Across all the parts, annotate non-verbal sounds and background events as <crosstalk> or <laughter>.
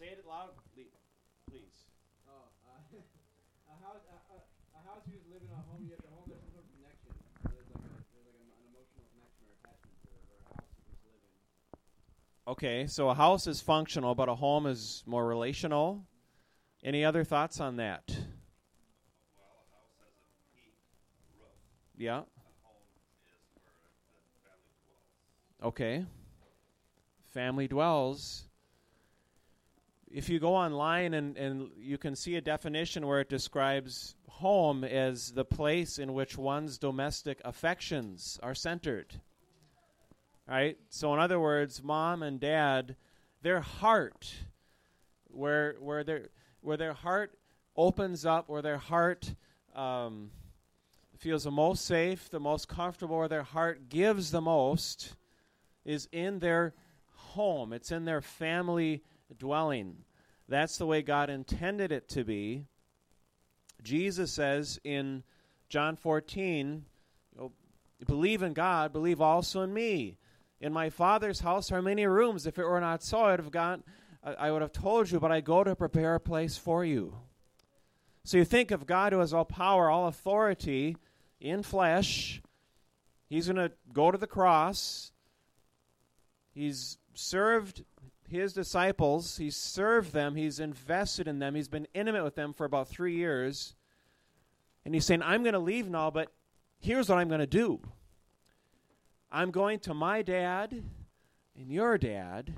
Say it loud, please. Oh, uh, <laughs> a house, a, a, a house you just live in a home. You have a home. There's some sort of connection. There's like a, there's like an, an emotional connection or attachment to it, or a house you just live in. Okay, so a house is functional, but a home is more relational. Any other thoughts on that? Yeah. Okay. Family dwells. If you go online and, and you can see a definition where it describes home as the place in which one's domestic affections are centered. Right? So, in other words, mom and dad, their heart, where, where, their, where their heart opens up, where their heart um, feels the most safe, the most comfortable, where their heart gives the most, is in their home. It's in their family dwelling. That's the way God intended it to be. Jesus says in John 14, believe in God, believe also in me. In my Father's house are many rooms. If it were not so, I would have gone, I would have told you, but I go to prepare a place for you. So you think of God who has all power, all authority in flesh. He's going to go to the cross. He's served his disciples, he's served them, he's invested in them, he's been intimate with them for about three years. And he's saying, I'm going to leave now, but here's what I'm going to do I'm going to my dad and your dad,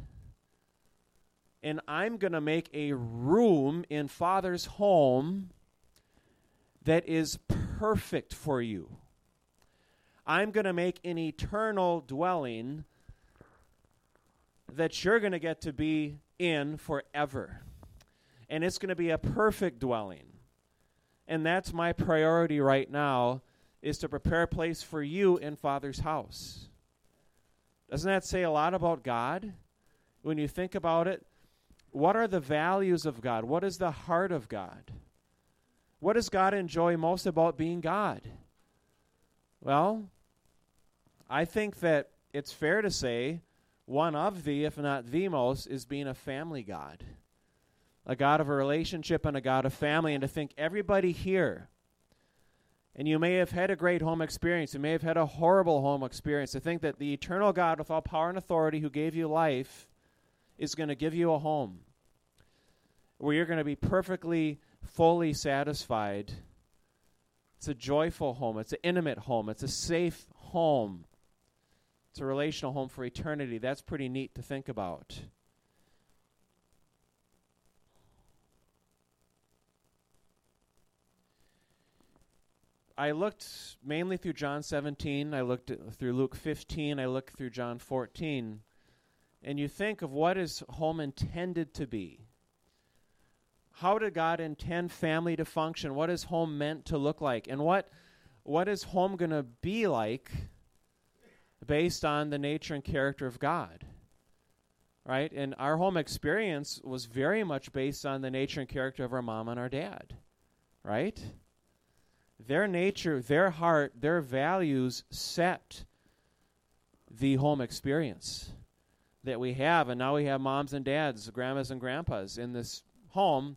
and I'm going to make a room in Father's home that is perfect for you. I'm going to make an eternal dwelling that you're going to get to be in forever. And it's going to be a perfect dwelling. And that's my priority right now is to prepare a place for you in Father's house. Doesn't that say a lot about God? When you think about it, what are the values of God? What is the heart of God? What does God enjoy most about being God? Well, I think that it's fair to say one of the, if not the most, is being a family God. A God of a relationship and a God of family. And to think everybody here, and you may have had a great home experience, you may have had a horrible home experience, to think that the eternal God with all power and authority who gave you life is going to give you a home where you're going to be perfectly, fully satisfied. It's a joyful home, it's an intimate home, it's a safe home it's a relational home for eternity. That's pretty neat to think about. I looked mainly through John 17, I looked through Luke 15, I looked through John 14. And you think of what is home intended to be. How did God intend family to function? What is home meant to look like? And what what is home going to be like based on the nature and character of God. Right? And our home experience was very much based on the nature and character of our mom and our dad. Right? Their nature, their heart, their values set the home experience that we have. And now we have moms and dads, grandmas and grandpas in this home.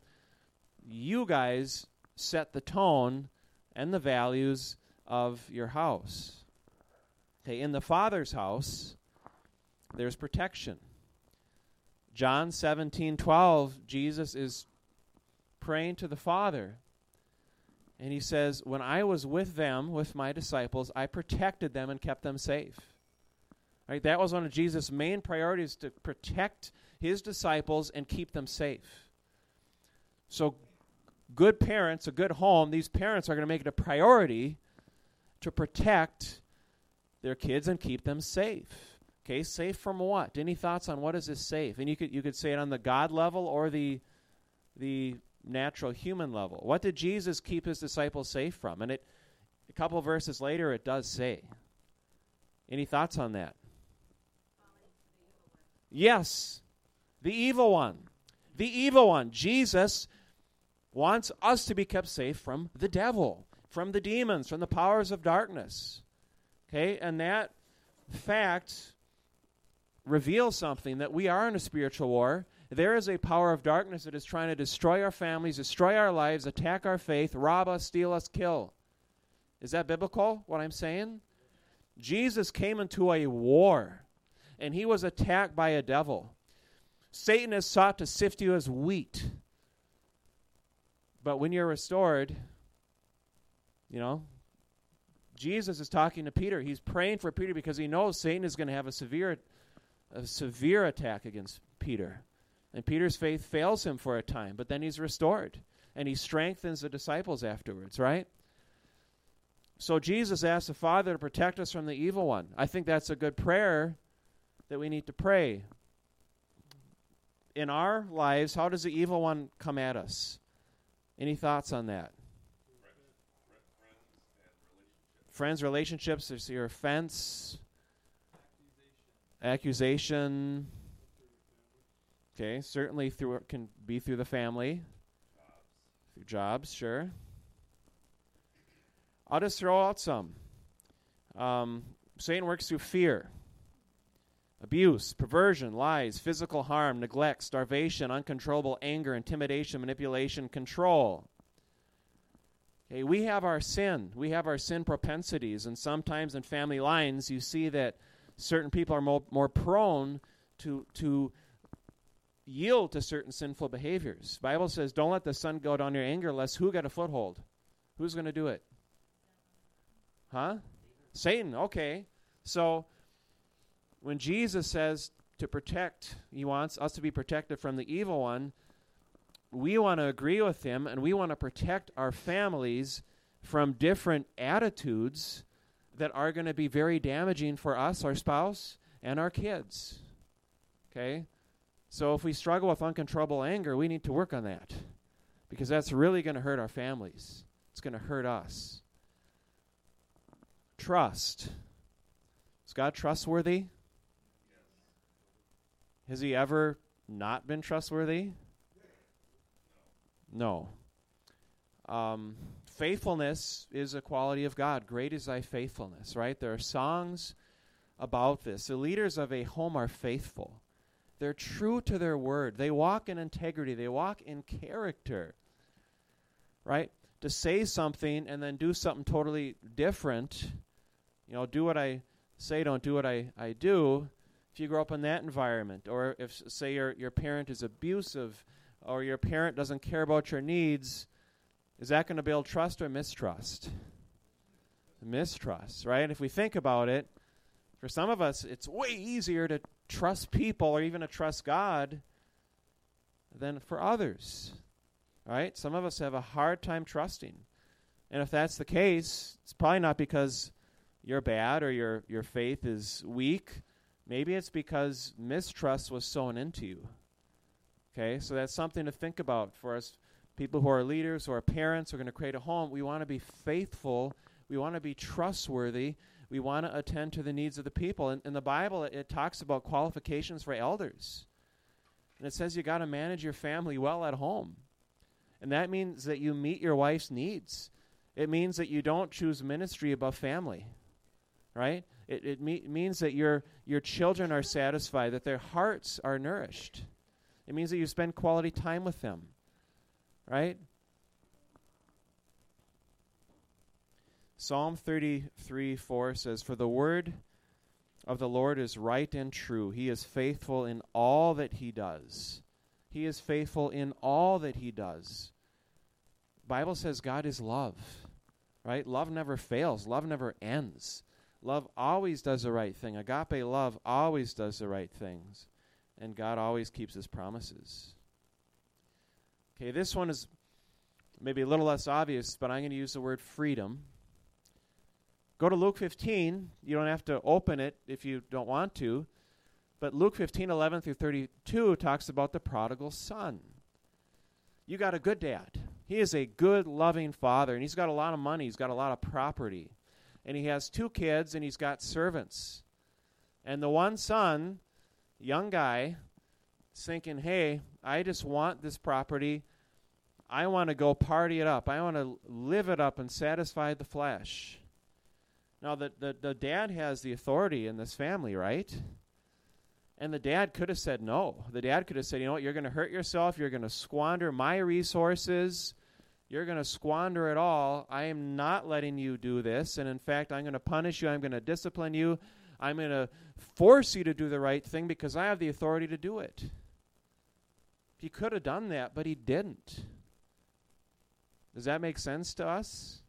You guys set the tone and the values of your house. Okay, in the Father's house, there's protection. John 17, 12, Jesus is praying to the Father. And he says, When I was with them, with my disciples, I protected them and kept them safe. Right? That was one of Jesus' main priorities to protect his disciples and keep them safe. So, good parents, a good home, these parents are going to make it a priority to protect their kids and keep them safe. Okay, safe from what? Any thoughts on what is this safe? And you could you could say it on the God level or the the natural human level. What did Jesus keep his disciples safe from? And it a couple verses later it does say. Any thoughts on that? Yes. The evil one. The evil one. Jesus wants us to be kept safe from the devil, from the demons, from the powers of darkness. Okay, and that fact reveals something that we are in a spiritual war There is a power of darkness that is trying to destroy our families, destroy our lives, attack our faith, rob us, steal us, kill. Is that biblical, what I'm saying? Jesus came into a war, and he was attacked by a devil. Satan has sought to sift you as wheat. But when you're restored, you know, Jesus is talking to Peter. He's praying for Peter because he knows Satan is going to have a severe a severe attack against Peter. And Peter's faith fails him for a time, but then he's restored and he strengthens the disciples afterwards, right? So Jesus asked the Father to protect us from the evil one. I think that's a good prayer that we need to pray. In our lives, how does the evil one come at us? Any thoughts on that? Friends, relationships, there's your offense, accusation. Okay, certainly through it can be through the family, through jobs, sure. I'll just throw out some. Um, Satan works through fear, abuse, perversion, lies, physical harm, neglect, starvation, uncontrollable anger, intimidation, manipulation, control. Okay, we have our sin. We have our sin propensities, and sometimes in family lines, you see that certain people are more, more prone to to yield to certain sinful behaviors. Bible says, "Don't let the sun go down your anger, lest who get a foothold? Who's going to do it? Huh? Satan. Okay. So when Jesus says to protect, he wants us to be protected from the evil one. We want to agree with him, and we want to protect our families from different attitudes that are going to be very damaging for us, our spouse, and our kids. Okay? So if we struggle with uncontrollable anger, we need to work on that because that's really going to hurt our families. It's going to hurt us. Trust. Is God trustworthy? Has he ever not been trustworthy? No. Um, faithfulness is a quality of God. Great is thy faithfulness, right? There are songs about this. The leaders of a home are faithful. They're true to their word. They walk in integrity. They walk in character. Right? To say something and then do something totally different, you know, do what I say, don't do what I, I do. If you grow up in that environment, or if, say, your, your parent is abusive, or your parent doesn't care about your needs, is that going to build trust or mistrust? Mistrust, right? And if we think about it, for some of us, it's way easier to trust people or even to trust God than for others, right? Some of us have a hard time trusting. And if that's the case, it's probably not because you're bad or your, your faith is weak. Maybe it's because mistrust was sown into you. Okay, so that's something to think about for us people who are leaders who are parents who are going to create a home, we want to be faithful. We want to be trustworthy. We want to attend to the needs of the people. And in the Bible, it, it talks about qualifications for elders. And it says you got to manage your family well at home. And that means that you meet your wife's needs. It means that you don't choose ministry above family. Right? It, it me- means that your, your children are satisfied, that their hearts are nourished. It means that you spend quality time with them right? Psalm 33 4 says, For the word of the Lord is right and true. He is faithful in all that he does. He is faithful in all that he does. Bible says God is love. Right? Love never fails. Love never ends. Love always does the right thing. Agape love always does the right things. And God always keeps his promises. Okay, this one is maybe a little less obvious, but I'm going to use the word freedom. Go to Luke 15. You don't have to open it if you don't want to. But Luke 15, 11 through 32 talks about the prodigal son. You got a good dad. He is a good, loving father, and he's got a lot of money. He's got a lot of property. And he has two kids, and he's got servants. And the one son, young guy, thinking, hey, I just want this property. I want to go party it up. I want to live it up and satisfy the flesh. Now, the, the, the dad has the authority in this family, right? And the dad could have said no. The dad could have said, you know what, you're going to hurt yourself. You're going to squander my resources. You're going to squander it all. I am not letting you do this. And in fact, I'm going to punish you. I'm going to discipline you. I'm going to force you to do the right thing because I have the authority to do it. He could have done that, but he didn't. Does that make sense to us?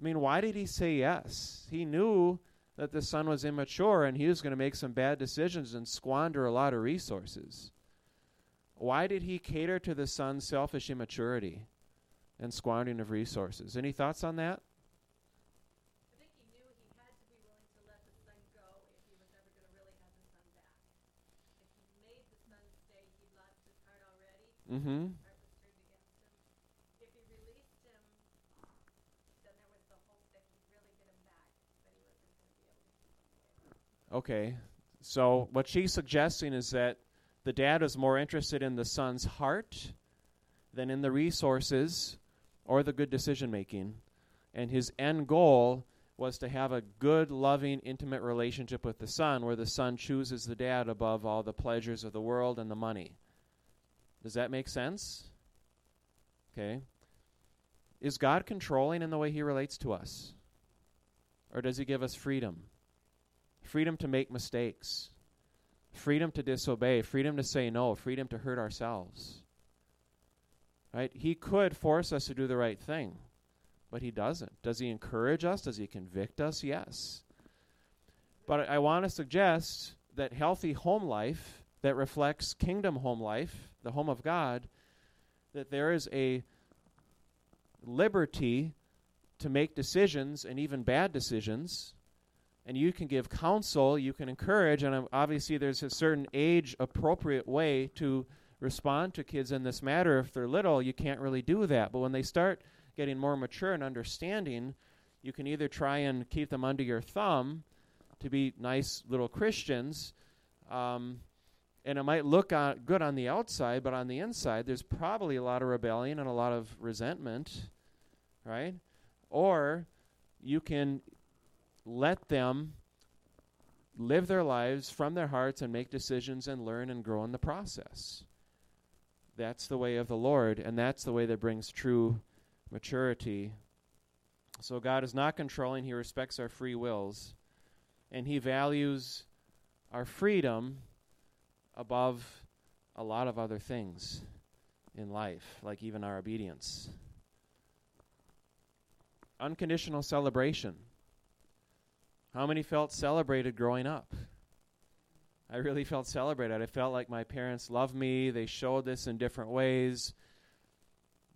I mean, why did he say yes? He knew that the son was immature and he was going to make some bad decisions and squander a lot of resources. Why did he cater to the son's selfish immaturity and squandering of resources? Any thoughts on that? I think he knew he had to be willing to let the son go if he was ever going to really have the son back. If he made the son stay, he lost his heart already. Mm-hmm. His heart was turned against him. If he released him, then there was the hope that he'd really get him back, but he wasn't going to be able to keep him away. Okay. So what she's suggesting is that the dad was more interested in the son's heart than in the resources or the good decision making. And his end goal was to have a good, loving, intimate relationship with the son where the son chooses the dad above all the pleasures of the world and the money. Does that make sense? Okay. Is God controlling in the way he relates to us? Or does he give us freedom? Freedom to make mistakes freedom to disobey, freedom to say no, freedom to hurt ourselves. Right? He could force us to do the right thing, but he doesn't. Does he encourage us? Does he convict us? Yes. But I want to suggest that healthy home life that reflects kingdom home life, the home of God, that there is a liberty to make decisions and even bad decisions and you can give counsel, you can encourage, and obviously there's a certain age appropriate way to respond to kids in this matter. If they're little, you can't really do that. But when they start getting more mature and understanding, you can either try and keep them under your thumb to be nice little Christians, um, and it might look on, good on the outside, but on the inside, there's probably a lot of rebellion and a lot of resentment, right? Or you can let them live their lives from their hearts and make decisions and learn and grow in the process. That's the way of the Lord, and that's the way that brings true maturity. So God is not controlling, He respects our free wills, and He values our freedom above a lot of other things in life, like even our obedience. Unconditional celebration. How many felt celebrated growing up? I really felt celebrated. I felt like my parents loved me. They showed this in different ways.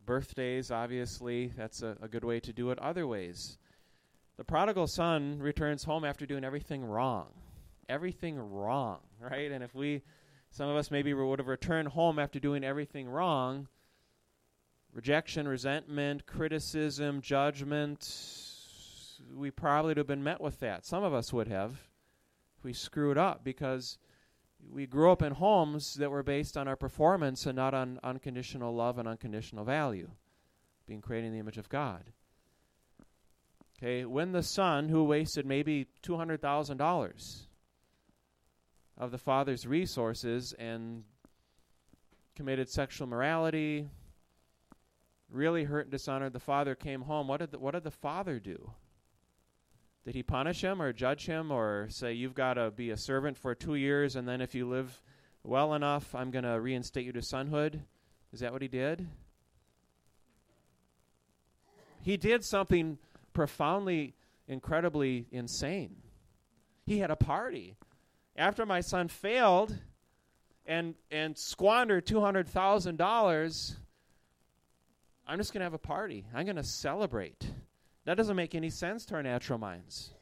Birthdays, obviously, that's a, a good way to do it. Other ways. The prodigal son returns home after doing everything wrong. Everything wrong, <laughs> right? And if we, some of us maybe would have returned home after doing everything wrong, rejection, resentment, criticism, judgment, we probably would have been met with that. Some of us would have we screwed up because we grew up in homes that were based on our performance and not on unconditional love and unconditional value, being created in the image of God. Okay, when the son who wasted maybe $200,000 of the father's resources and committed sexual morality, really hurt and dishonored the father, came home, what did the, what did the father do? Did he punish him or judge him or say, you've got to be a servant for two years and then if you live well enough, I'm going to reinstate you to sonhood? Is that what he did? He did something profoundly, incredibly insane. He had a party. After my son failed and, and squandered $200,000, I'm just going to have a party. I'm going to celebrate. That doesn't make any sense to our natural minds.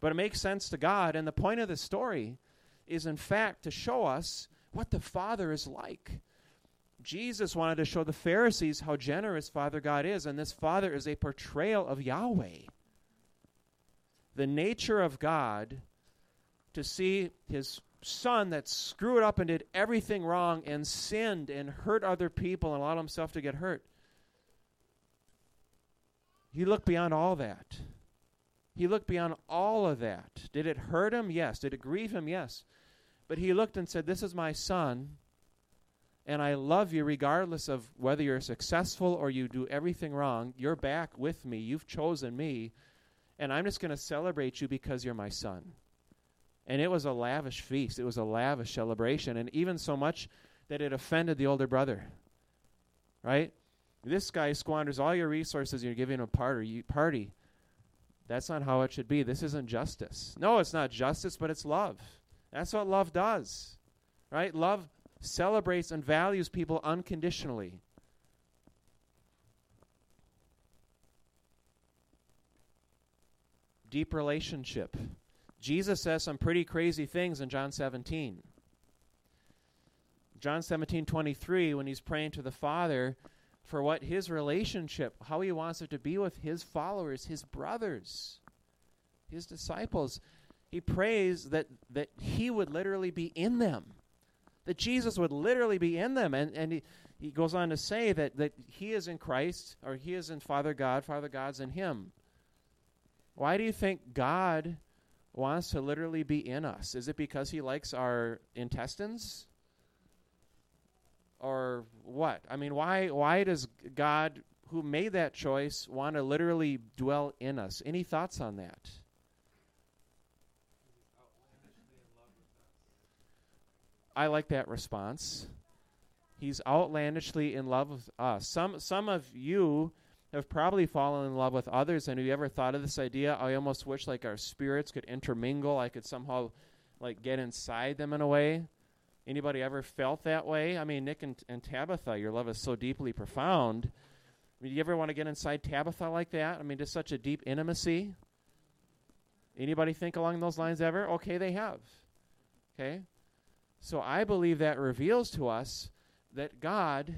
But it makes sense to God. And the point of the story is, in fact, to show us what the Father is like. Jesus wanted to show the Pharisees how generous Father God is, and this Father is a portrayal of Yahweh. The nature of God to see his son that screwed up and did everything wrong and sinned and hurt other people and allowed himself to get hurt. He looked beyond all that. He looked beyond all of that. Did it hurt him? Yes. Did it grieve him? Yes. But he looked and said, This is my son, and I love you regardless of whether you're successful or you do everything wrong. You're back with me. You've chosen me, and I'm just going to celebrate you because you're my son. And it was a lavish feast, it was a lavish celebration, and even so much that it offended the older brother. Right? This guy squanders all your resources, you're giving him a party. party. That's not how it should be. This isn't justice. No, it's not justice, but it's love. That's what love does. Right? Love celebrates and values people unconditionally. Deep relationship. Jesus says some pretty crazy things in John 17. John 17, 23, when he's praying to the Father for what his relationship, how he wants it to be with his followers, his brothers, his disciples, he prays that, that he would literally be in them, that Jesus would literally be in them. And, and he, he goes on to say that, that he is in Christ, or he is in Father God, Father God's in him. Why do you think God wants to literally be in us? Is it because he likes our intestines? Or what? I mean, why why does God who made that choice want to literally dwell in us? Any thoughts on that? I like that response. He's outlandishly in love with us. Some some of you have probably fallen in love with others. And have you ever thought of this idea? I almost wish like our spirits could intermingle. I could somehow like get inside them in a way. Anybody ever felt that way? I mean nick and, and tabitha your love is so deeply profound. I mean, do you ever want to get inside tabitha like that? I mean just such a deep intimacy. Anybody think along those lines ever? Okay they have. Okay? So i believe that reveals to us that god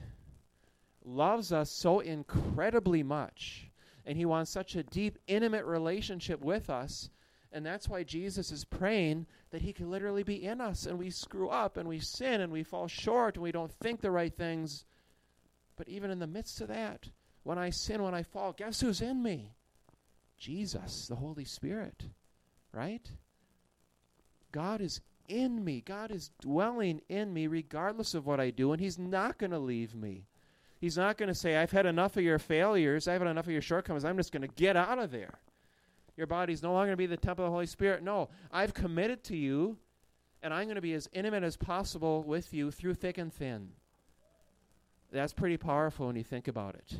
loves us so incredibly much, and He wants such a deep, intimate relationship with us. And that's why Jesus is praying that He can literally be in us, and we screw up, and we sin, and we fall short, and we don't think the right things. But even in the midst of that, when I sin, when I fall, guess who's in me? Jesus, the Holy Spirit, right? God is in me. God is dwelling in me regardless of what I do, and He's not going to leave me. He's not going to say, I've had enough of your failures, I've had enough of your shortcomings, I'm just going to get out of there. Your body's no longer going to be the temple of the Holy Spirit. No, I've committed to you, and I'm going to be as intimate as possible with you through thick and thin. That's pretty powerful when you think about it.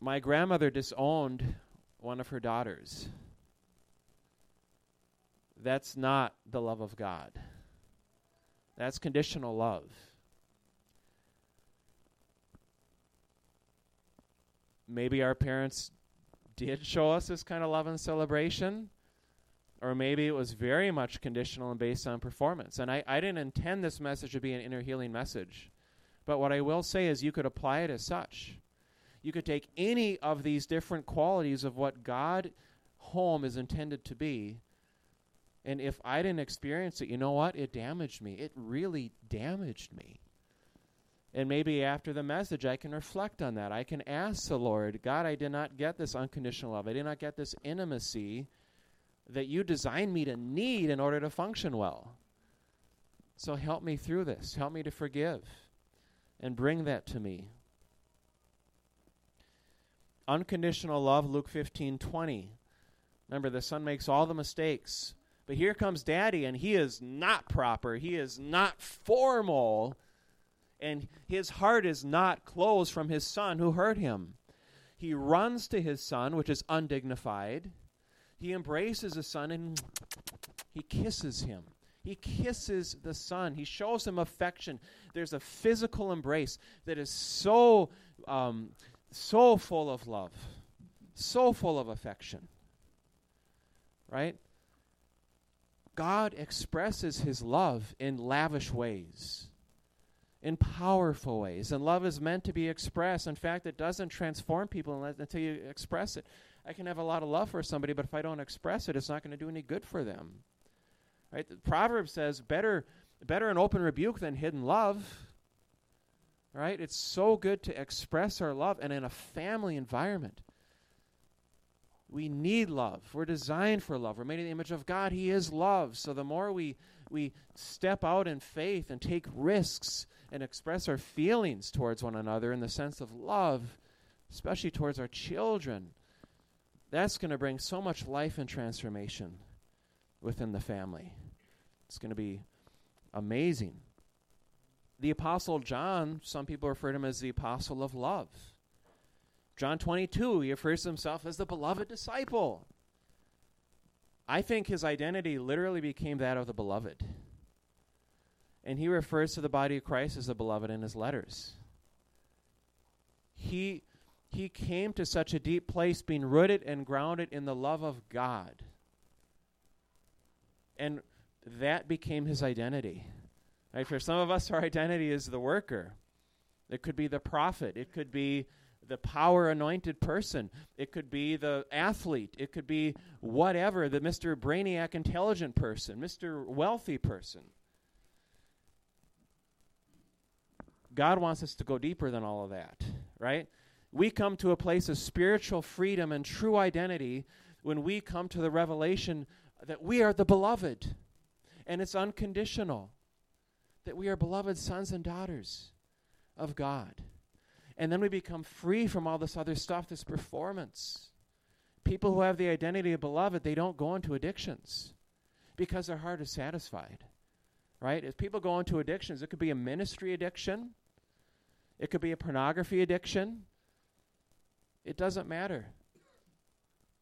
My grandmother disowned one of her daughters. That's not the love of God. That's conditional love. Maybe our parents did show us this kind of love and celebration, or maybe it was very much conditional and based on performance. And I, I didn't intend this message to be an inner healing message. But what I will say is you could apply it as such. You could take any of these different qualities of what God home is intended to be and if I didn't experience it, you know what? It damaged me. It really damaged me. And maybe after the message, I can reflect on that. I can ask the Lord, God, I did not get this unconditional love. I did not get this intimacy that you designed me to need in order to function well. So help me through this. Help me to forgive and bring that to me. Unconditional love, Luke 15 20. Remember, the son makes all the mistakes. But here comes daddy, and he is not proper. He is not formal. And his heart is not closed from his son who hurt him. He runs to his son, which is undignified. He embraces his son and he kisses him. He kisses the son. He shows him affection. There's a physical embrace that is so, um, so full of love, so full of affection. Right? God expresses his love in lavish ways, in powerful ways. And love is meant to be expressed. In fact, it doesn't transform people until you express it. I can have a lot of love for somebody, but if I don't express it, it's not going to do any good for them. Right? The Proverb says, better, better an open rebuke than hidden love. Right? It's so good to express our love and in a family environment. We need love. We're designed for love. We're made in the image of God. He is love. So the more we we step out in faith and take risks and express our feelings towards one another in the sense of love, especially towards our children, that's going to bring so much life and transformation within the family. It's going to be amazing. The Apostle John, some people refer to him as the Apostle of Love. John 22, he refers to himself as the beloved disciple. I think his identity literally became that of the beloved. And he refers to the body of Christ as the beloved in his letters. He, he came to such a deep place, being rooted and grounded in the love of God. And that became his identity. Right? For some of us, our identity is the worker. It could be the prophet. It could be the power anointed person. It could be the athlete. It could be whatever, the Mr. Brainiac intelligent person, Mr. Wealthy person. God wants us to go deeper than all of that, right? We come to a place of spiritual freedom and true identity when we come to the revelation that we are the beloved and it's unconditional that we are beloved sons and daughters of God. And then we become free from all this other stuff, this performance. People who have the identity of beloved, they don't go into addictions because their heart is satisfied. Right? If people go into addictions, it could be a ministry addiction, it could be a pornography addiction. It doesn't matter.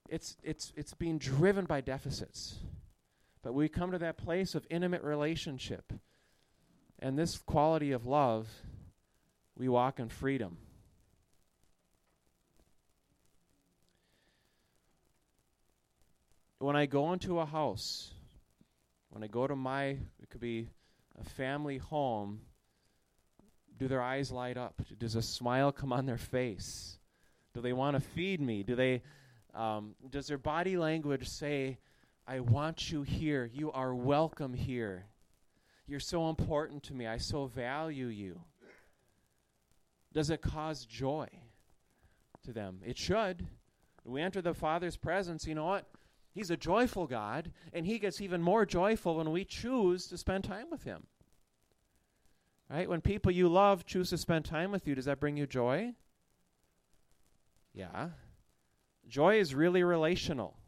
It's, it's, it's being driven by deficits. But we come to that place of intimate relationship. And this quality of love, we walk in freedom. When I go into a house, when I go to my, it could be a family home, do their eyes light up? Does a smile come on their face? Do they want to feed me? Do they, um, does their body language say, I want you here. You are welcome here. You're so important to me. I so value you. Does it cause joy to them? It should. we enter the Father's presence, you know what? He's a joyful God, and He gets even more joyful when we choose to spend time with Him. Right? When people you love choose to spend time with you, does that bring you joy? Yeah. Joy is really relational.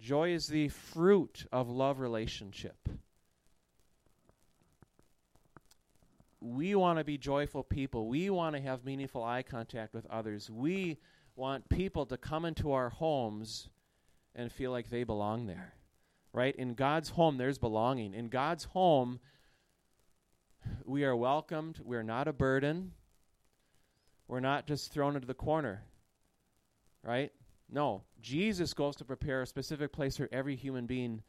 Joy is the fruit of love relationship. We want to be joyful people. We want to have meaningful eye contact with others. We want people to come into our homes and feel like they belong there. Right? In God's home, there's belonging. In God's home, we are welcomed. We're not a burden. We're not just thrown into the corner. Right? No. Jesus goes to prepare a specific place for every human being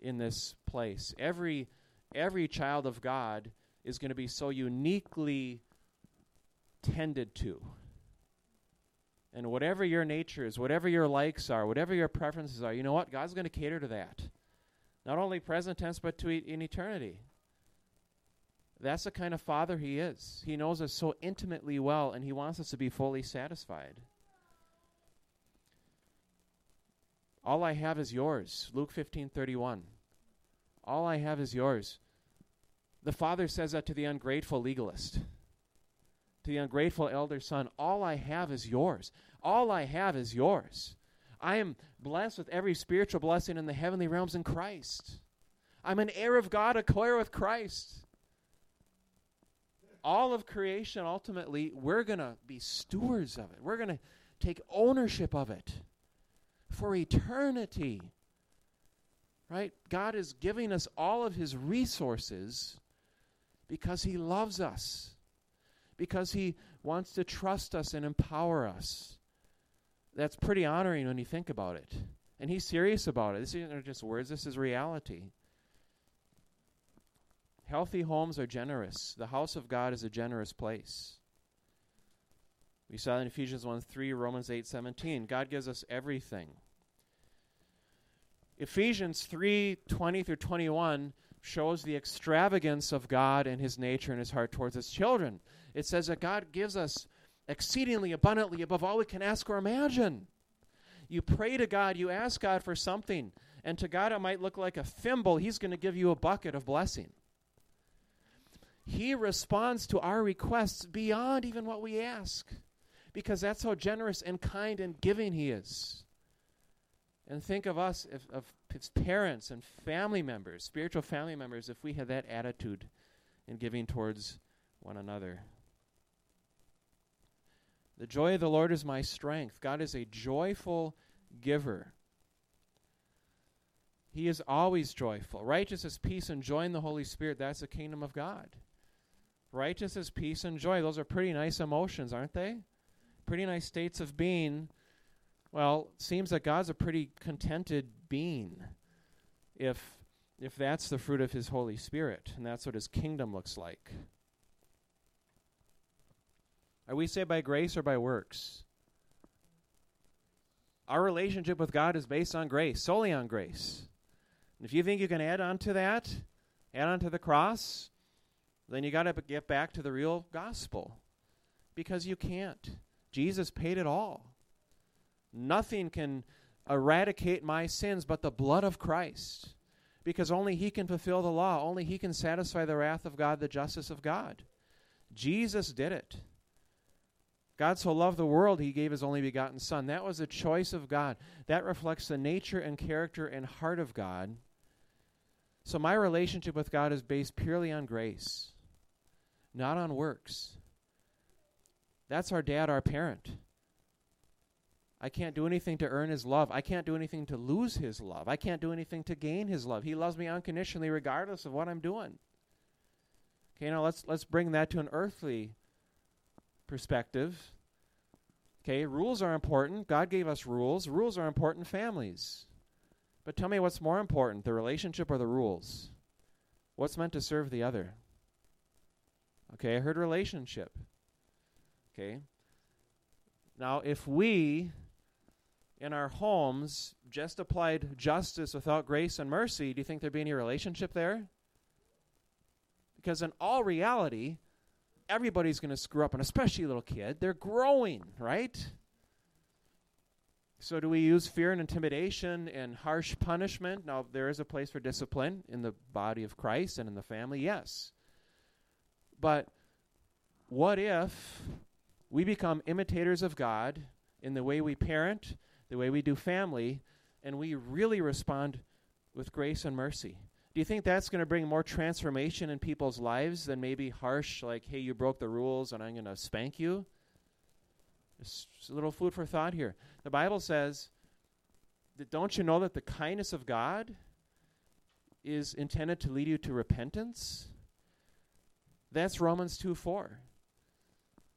in this place. Every every child of God is going to be so uniquely tended to. And whatever your nature is, whatever your likes are, whatever your preferences are, you know what? God's going to cater to that. Not only present tense, but to e- in eternity. That's the kind of father he is. He knows us so intimately well, and he wants us to be fully satisfied. All I have is yours. Luke 15:31. All I have is yours. The father says that to the ungrateful legalist to the ungrateful elder son, All I have is yours. All I have is yours. I am blessed with every spiritual blessing in the heavenly realms in Christ. I'm an heir of God, a co heir with Christ. All of creation, ultimately, we're going to be stewards of it. We're going to take ownership of it for eternity. Right? God is giving us all of His resources because He loves us because He wants to trust us and empower us. That's pretty honoring when you think about it. And He's serious about it. This isn't just words, this is reality. Healthy homes are generous. The house of God is a generous place. We saw in Ephesians 1 3, Romans 8 17. God gives us everything. Ephesians 3 20 through 21 shows the extravagance of God and his nature and his heart towards his children. It says that God gives us exceedingly abundantly above all we can ask or imagine. You pray to God, you ask God for something, and to God it might look like a thimble. He's going to give you a bucket of blessing. He responds to our requests beyond even what we ask because that's how generous and kind and giving He is. And think of us, if, of parents and family members, spiritual family members, if we had that attitude in giving towards one another. The joy of the Lord is my strength. God is a joyful giver. He is always joyful. Righteousness, peace, and joy in the Holy Spirit, that's the kingdom of God. Righteousness, peace, and joy, those are pretty nice emotions, aren't they? Pretty nice states of being. Well, seems that God's a pretty contented being if if that's the fruit of his Holy Spirit and that's what his kingdom looks like. Are we saved by grace or by works? Our relationship with God is based on grace, solely on grace. And if you think you can add on to that, add on to the cross, then you got to get back to the real gospel. Because you can't. Jesus paid it all. Nothing can eradicate my sins but the blood of Christ. Because only He can fulfill the law, only He can satisfy the wrath of God, the justice of God. Jesus did it. God so loved the world, He gave His only begotten Son. That was a choice of God. That reflects the nature and character and heart of God. So my relationship with God is based purely on grace, not on works. That's our dad, our parent. I can't do anything to earn his love. I can't do anything to lose his love. I can't do anything to gain his love. He loves me unconditionally regardless of what I'm doing. Okay, now let's let's bring that to an earthly perspective. Okay, rules are important. God gave us rules. Rules are important families. But tell me what's more important, the relationship or the rules? What's meant to serve the other? Okay, I heard relationship. Okay. Now, if we in our homes just applied justice without grace and mercy, do you think there'd be any relationship there? Because in all reality, everybody's going to screw up, and especially a little kid. They're growing, right? So, do we use fear and intimidation and harsh punishment? Now, there is a place for discipline in the body of Christ and in the family, yes. But what if we become imitators of God in the way we parent, the way we do family, and we really respond with grace and mercy. Do you think that's going to bring more transformation in people's lives than maybe harsh, like, hey, you broke the rules and I'm going to spank you? Just a little food for thought here. The Bible says that don't you know that the kindness of God is intended to lead you to repentance? That's Romans 2 4.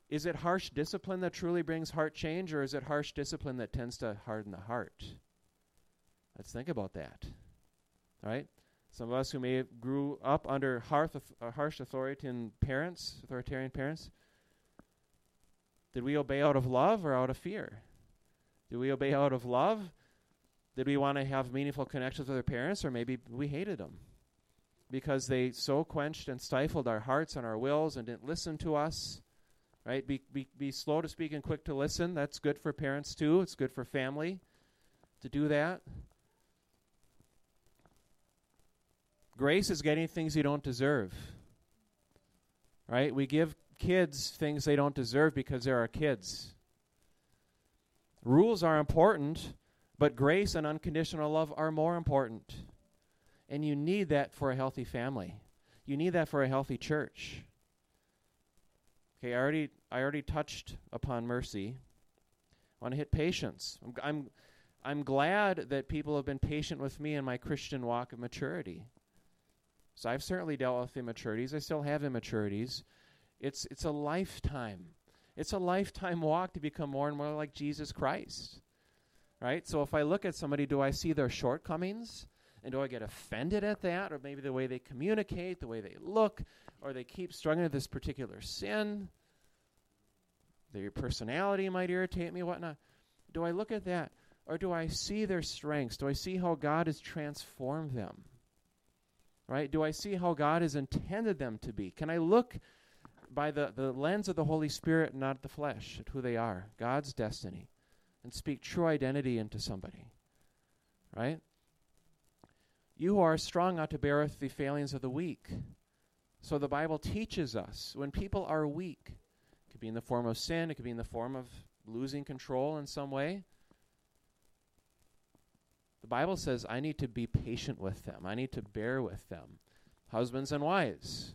Is it harsh discipline that truly brings heart change, or is it harsh discipline that tends to harden the heart? Let's think about that. All right? Some of us who may have grew up under harsh, uh, harsh authoritarian parents, authoritarian parents, did we obey out of love or out of fear? Did we obey out of love? Did we want to have meaningful connections with our parents, or maybe we hated them because they so quenched and stifled our hearts and our wills and didn't listen to us? right? Be, be, be slow to speak and quick to listen. That's good for parents too. It's good for family to do that. Grace is getting things you don't deserve. Right? We give kids things they don't deserve because they're our kids. Rules are important, but grace and unconditional love are more important. And you need that for a healthy family. You need that for a healthy church. Okay, I already I already touched upon mercy. I want to hit patience. I'm, I'm I'm glad that people have been patient with me in my Christian walk of maturity. So I've certainly dealt with immaturities. I still have immaturities. It's it's a lifetime. It's a lifetime walk to become more and more like Jesus Christ. Right? So if I look at somebody, do I see their shortcomings? And do I get offended at that? Or maybe the way they communicate, the way they look, or they keep struggling with this particular sin? Their personality might irritate me, whatnot. Do I look at that? Or do I see their strengths? Do I see how God has transformed them? Right? Do I see how God has intended them to be? Can I look by the, the lens of the Holy Spirit, not the flesh, at who they are? God's destiny. and speak true identity into somebody. Right? You who are strong ought to bear with the failings of the weak. So the Bible teaches us when people are weak, it could be in the form of sin, it could be in the form of losing control in some way. The Bible says I need to be patient with them. I need to bear with them. Husbands and wives.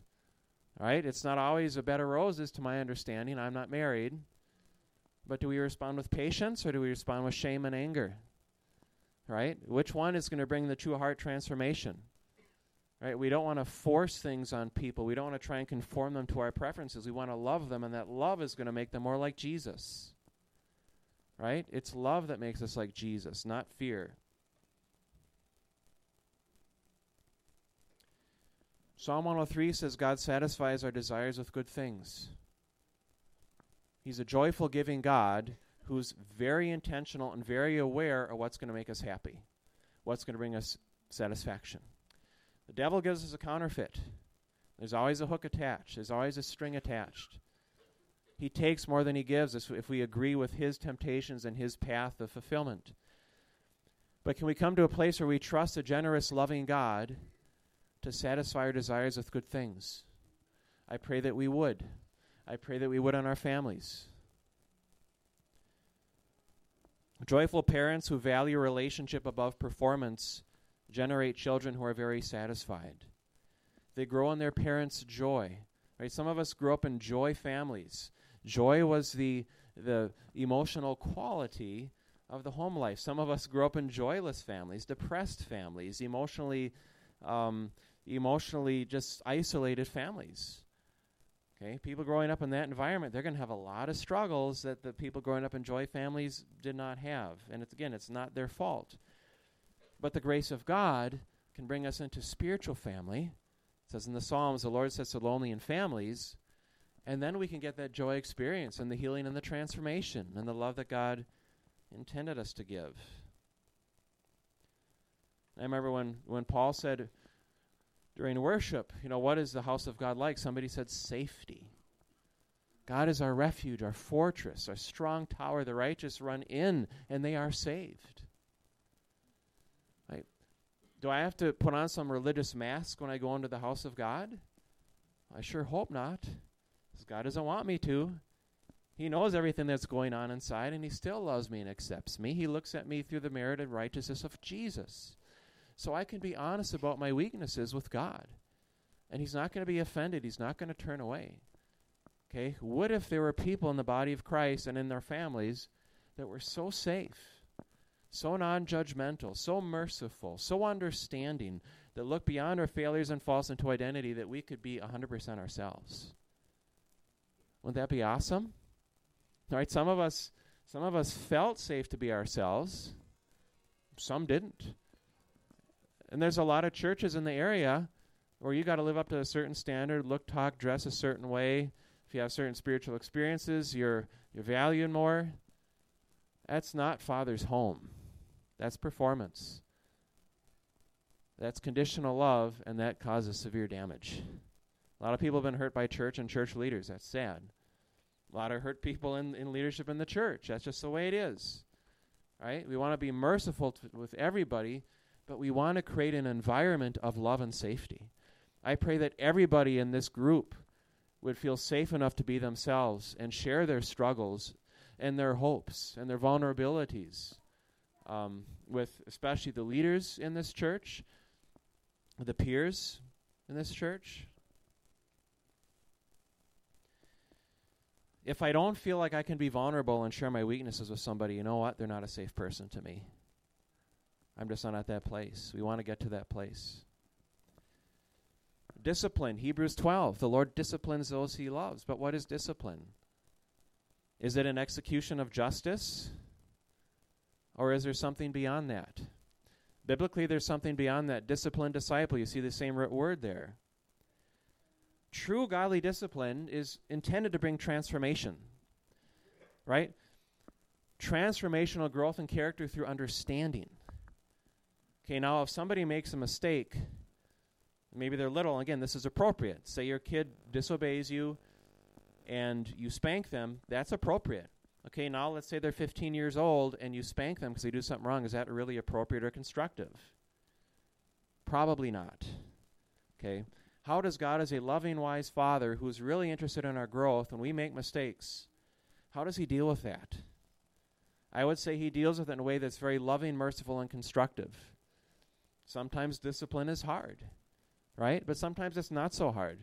Right? It's not always a bed of roses to my understanding. I'm not married. But do we respond with patience or do we respond with shame and anger? Right? Which one is going to bring the true heart transformation? Right? We don't want to force things on people. We don't want to try and conform them to our preferences. We want to love them, and that love is going to make them more like Jesus. Right? It's love that makes us like Jesus, not fear. Psalm 103 says God satisfies our desires with good things. He's a joyful giving God who's very intentional and very aware of what's going to make us happy, what's going to bring us satisfaction. The devil gives us a counterfeit. There's always a hook attached, there's always a string attached. He takes more than he gives us if we agree with his temptations and his path of fulfillment. But can we come to a place where we trust a generous, loving God to satisfy our desires with good things? I pray that we would. I pray that we would on our families. Joyful parents who value relationship above performance generate children who are very satisfied. They grow in their parents' joy. Right? Some of us grew up in joy families. Joy was the the emotional quality of the home life. Some of us grew up in joyless families, depressed families, emotionally um, emotionally just isolated families. Okay, people growing up in that environment, they're going to have a lot of struggles that the people growing up in joy families did not have. And it's, again, it's not their fault. But the grace of God can bring us into spiritual family. It says in the Psalms, the Lord says to lonely in families. And then we can get that joy experience and the healing and the transformation and the love that God intended us to give. I remember when, when Paul said during worship, you know, what is the house of God like? Somebody said safety. God is our refuge, our fortress, our strong tower. The righteous run in and they are saved. Do I have to put on some religious mask when I go into the house of God? I sure hope not. Because God doesn't want me to. He knows everything that's going on inside, and He still loves me and accepts me. He looks at me through the merit and righteousness of Jesus. So I can be honest about my weaknesses with God. And He's not going to be offended, He's not going to turn away. Okay? What if there were people in the body of Christ and in their families that were so safe? so non judgmental, so merciful, so understanding that look beyond our failures and falls into identity that we could be 100% ourselves. Wouldn't that be awesome? All right, some of us some of us felt safe to be ourselves. Some didn't. And there's a lot of churches in the area where you got to live up to a certain standard, look, talk, dress a certain way. If you have certain spiritual experiences, you're you're valued more. That's not Father's home. That's performance. That's conditional love, and that causes severe damage. A lot of people have been hurt by church and church leaders. That's sad. A lot of hurt people in, in leadership in the church. That's just the way it is. Right? We want to be merciful t- with everybody, but we want to create an environment of love and safety. I pray that everybody in this group would feel safe enough to be themselves and share their struggles and their hopes and their vulnerabilities um, with especially the leaders in this church, the peers in this church. If I don't feel like I can be vulnerable and share my weaknesses with somebody, you know what? They're not a safe person to me. I'm just not at that place. We want to get to that place. Discipline, Hebrews 12. The Lord disciplines those he loves. But what is discipline? Is it an execution of justice? Or is there something beyond that? Biblically, there's something beyond that. Discipline, disciple. You see the same word there. True godly discipline is intended to bring transformation, right? Transformational growth in character through understanding. Okay, now if somebody makes a mistake, maybe they're little, again, this is appropriate. Say your kid disobeys you and you spank them, that's appropriate. Okay, now let's say they're 15 years old and you spank them because they do something wrong. Is that really appropriate or constructive? Probably not. Okay. How does God, as a loving, wise Father who's really interested in our growth, when we make mistakes, how does He deal with that? I would say He deals with it in a way that's very loving, merciful, and constructive. Sometimes discipline is hard, right? But sometimes it's not so hard.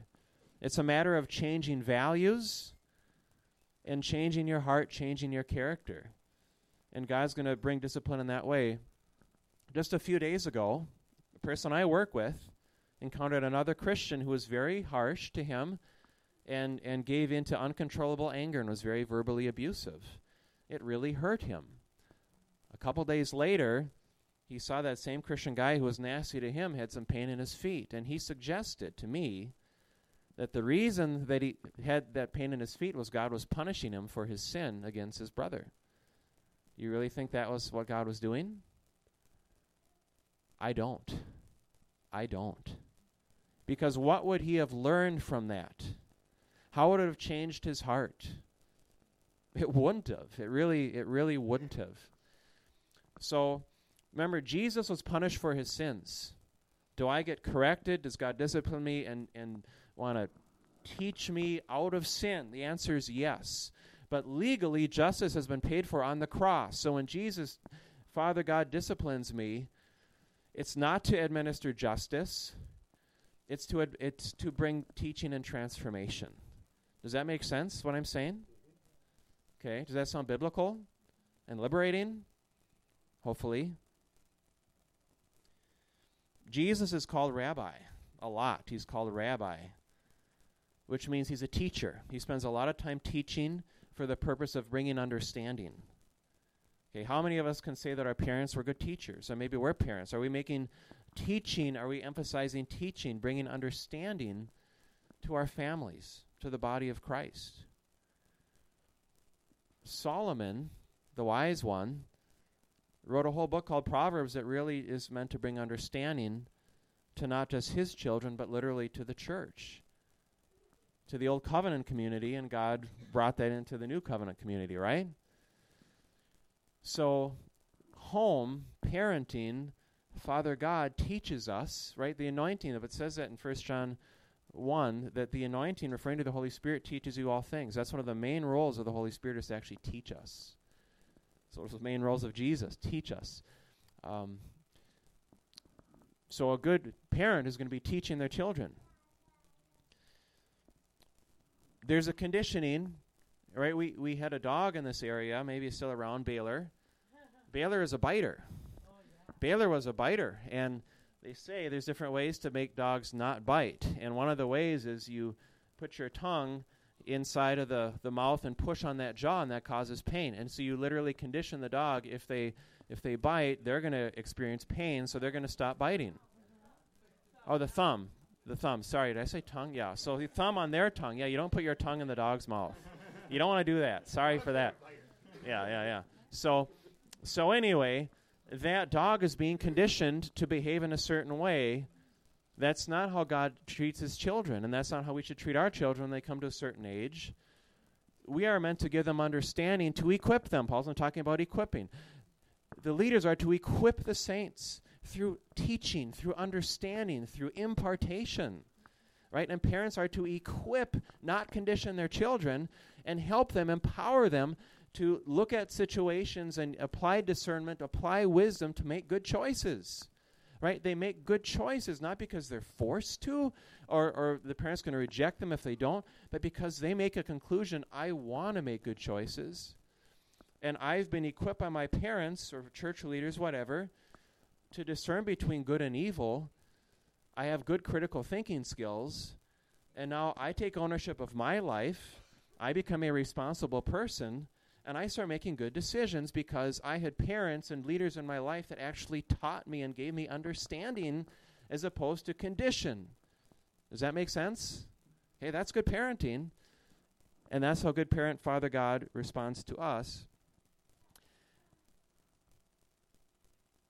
It's a matter of changing values and changing your heart, changing your character. And God's going to bring discipline in that way. Just a few days ago, a person I work with encountered another Christian who was very harsh to him and, and gave in to uncontrollable anger and was very verbally abusive. It really hurt him. A couple days later, he saw that same Christian guy who was nasty to him had some pain in his feet, and he suggested to me that the reason that he had that pain in his feet was God was punishing him for his sin against his brother. You really think that was what God was doing? I don't. I don't. Because what would he have learned from that? How would it have changed his heart? It wouldn't have. It really it really wouldn't have. So remember Jesus was punished for his sins. Do I get corrected? Does God discipline me and and want to teach me out of sin? The answer is yes. But legally justice has been paid for on the cross. So when Jesus Father God disciplines me, it's not to administer justice. It's to ad- it's to bring teaching and transformation. Does that make sense what I'm saying? Okay, does that sound biblical and liberating? Hopefully. Jesus is called rabbi a lot. He's called rabbi, which means he's a teacher. He spends a lot of time teaching for the purpose of bringing understanding. Okay, how many of us can say that our parents were good teachers? Or maybe we're parents. Are we making teaching, are we emphasizing teaching, bringing understanding to our families, to the body of Christ? Solomon, the wise one, wrote a whole book called Proverbs that really is meant to bring understanding to not just his children, but literally to the church, to the old covenant community, and God brought that into the new covenant community, right? So, home, parenting, Father God teaches us, right? The anointing of it says that in 1 John 1 that the anointing, referring to the Holy Spirit, teaches you all things. That's one of the main roles of the Holy Spirit is to actually teach us. So it's the main roles of Jesus, teach us. Um, so a good parent is going to be teaching their children. There's a conditioning, right? We we had a dog in this area, maybe still around Baylor. <laughs> Baylor is a biter. Baylor was a biter, and they say there's different ways to make dogs not bite. And one of the ways is you put your tongue inside of the, the mouth and push on that jaw, and that causes pain. And so you literally condition the dog if they if they bite, they're going to experience pain, so they're going to stop biting. Oh, the thumb. The thumb. Sorry, did I say tongue? Yeah. So the thumb on their tongue. Yeah, you don't put your tongue in the dog's mouth. You don't want to do that. Sorry for that. Yeah, yeah, yeah. So so anyway, that dog is being conditioned to behave in a certain way. That's not how God treats his children, and that's not how we should treat our children when they come to a certain age. We are meant to give them understanding to equip them. Paul's not talking about equipping. The leaders are to equip the saints through teaching, through understanding, through impartation. Right? And parents are to equip, not condition their children, and help them, empower them to look at situations and apply discernment, apply wisdom to make good choices. Right? They make good choices not because they're forced to or, or the parent's going to reject them if they don't, but because they make a conclusion I want to make good choices. And I've been equipped by my parents or church leaders, whatever, to discern between good and evil. I have good critical thinking skills. And now I take ownership of my life. I become a responsible person and I started making good decisions because I had parents and leaders in my life that actually taught me and gave me understanding as opposed to condition. Does that make sense? Hey, that's good parenting. And that's how good parent Father God responds to us.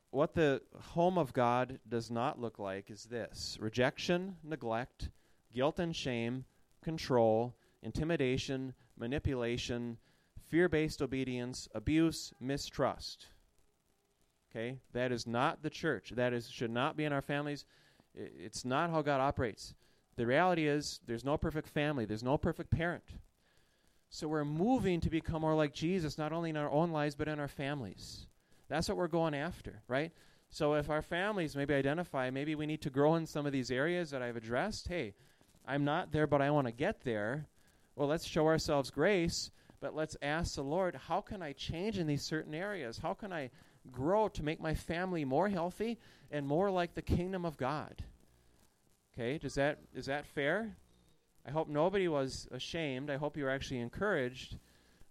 What the home of God does not look like is this rejection, neglect, guilt and shame, control, intimidation, manipulation, fear based obedience, abuse, mistrust. Okay? That is not the church. That is should not be in our families. It's not how God operates. The reality is there's no perfect family, there's no perfect parent. So we're moving to become more like Jesus, not only in our own lives, but in our families. That's what we're going after, right? So if our families maybe identify, maybe we need to grow in some of these areas that I've addressed. Hey, I'm not there, but I want to get there. Well, let's show ourselves grace, but let's ask the Lord, how can I change in these certain areas? How can I grow to make my family more healthy and more like the kingdom of God? Okay, does that is that fair? I hope nobody was ashamed. I hope you were actually encouraged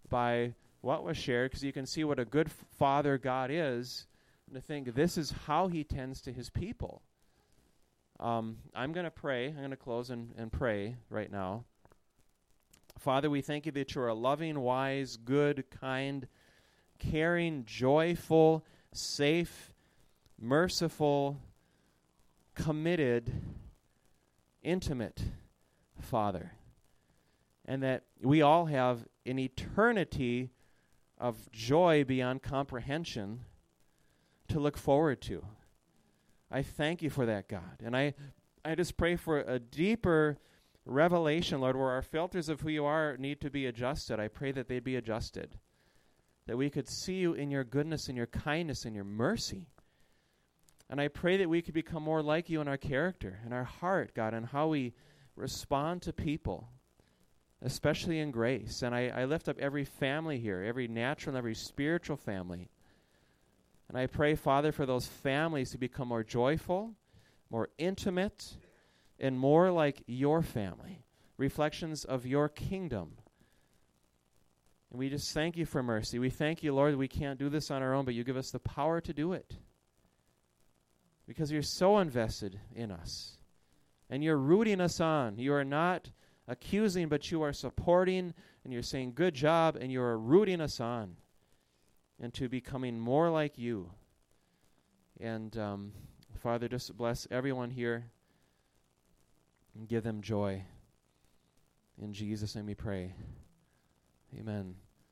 by what was shared because you can see what a good father God is and to think this is how he tends to his people. Um, I'm going to pray. I'm going to close and, and pray right now. Father, we thank you that you're a loving, wise, good, kind, caring, joyful, safe, merciful, committed, intimate Father. And that we all have an eternity of joy beyond comprehension to look forward to. I thank you for that, God. And I, I just pray for a deeper revelation, Lord, where our filters of who you are need to be adjusted. I pray that they'd be adjusted. That we could see you in your goodness and your kindness and your mercy. And I pray that we could become more like you in our character, in our heart, God, and how we respond to people, especially in grace. And I, I lift up every family here, every natural and every spiritual family. And I pray, Father, for those families to become more joyful, more intimate, and more like your family, reflections of your kingdom. And we just thank you for mercy. We thank you, Lord, we can't do this on our own, but you give us the power to do it. Because you're so invested in us. And you're rooting us on. You are not accusing, but you are supporting, and you're saying, Good job, and you are rooting us on into becoming more like you. And um, Father, just bless everyone here and give them joy. In Jesus' name we pray. Amen.